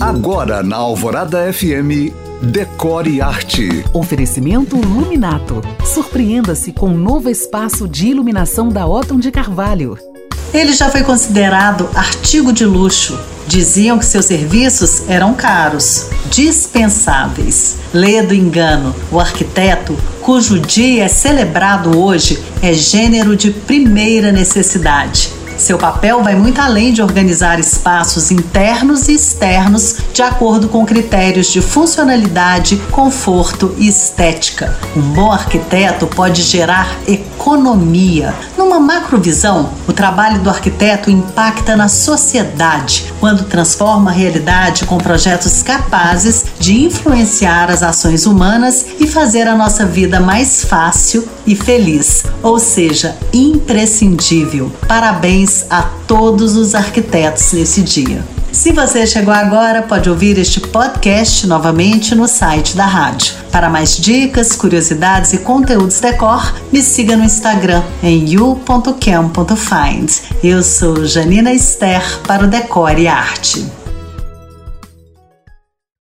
Agora na Alvorada FM, Decore Arte. Oferecimento Luminato. Surpreenda-se com um novo espaço de iluminação da Otton de Carvalho. Ele já foi considerado artigo de luxo. Diziam que seus serviços eram caros, dispensáveis. Lê do engano, o arquiteto, cujo dia é celebrado hoje, é gênero de primeira necessidade. Seu papel vai muito além de organizar espaços internos e externos de acordo com critérios de funcionalidade, conforto e estética. Um bom arquiteto pode gerar economia. Numa macrovisão, o trabalho do arquiteto impacta na sociedade quando transforma a realidade com projetos capazes de influenciar as ações humanas e fazer a nossa vida mais fácil e feliz, ou seja, imprescindível. Parabéns a todos os arquitetos nesse dia. Se você chegou agora, pode ouvir este podcast novamente no site da rádio. Para mais dicas, curiosidades e conteúdos decor, me siga no Instagram em you.cam.find. Eu sou Janina Esther para o Decore e Arte.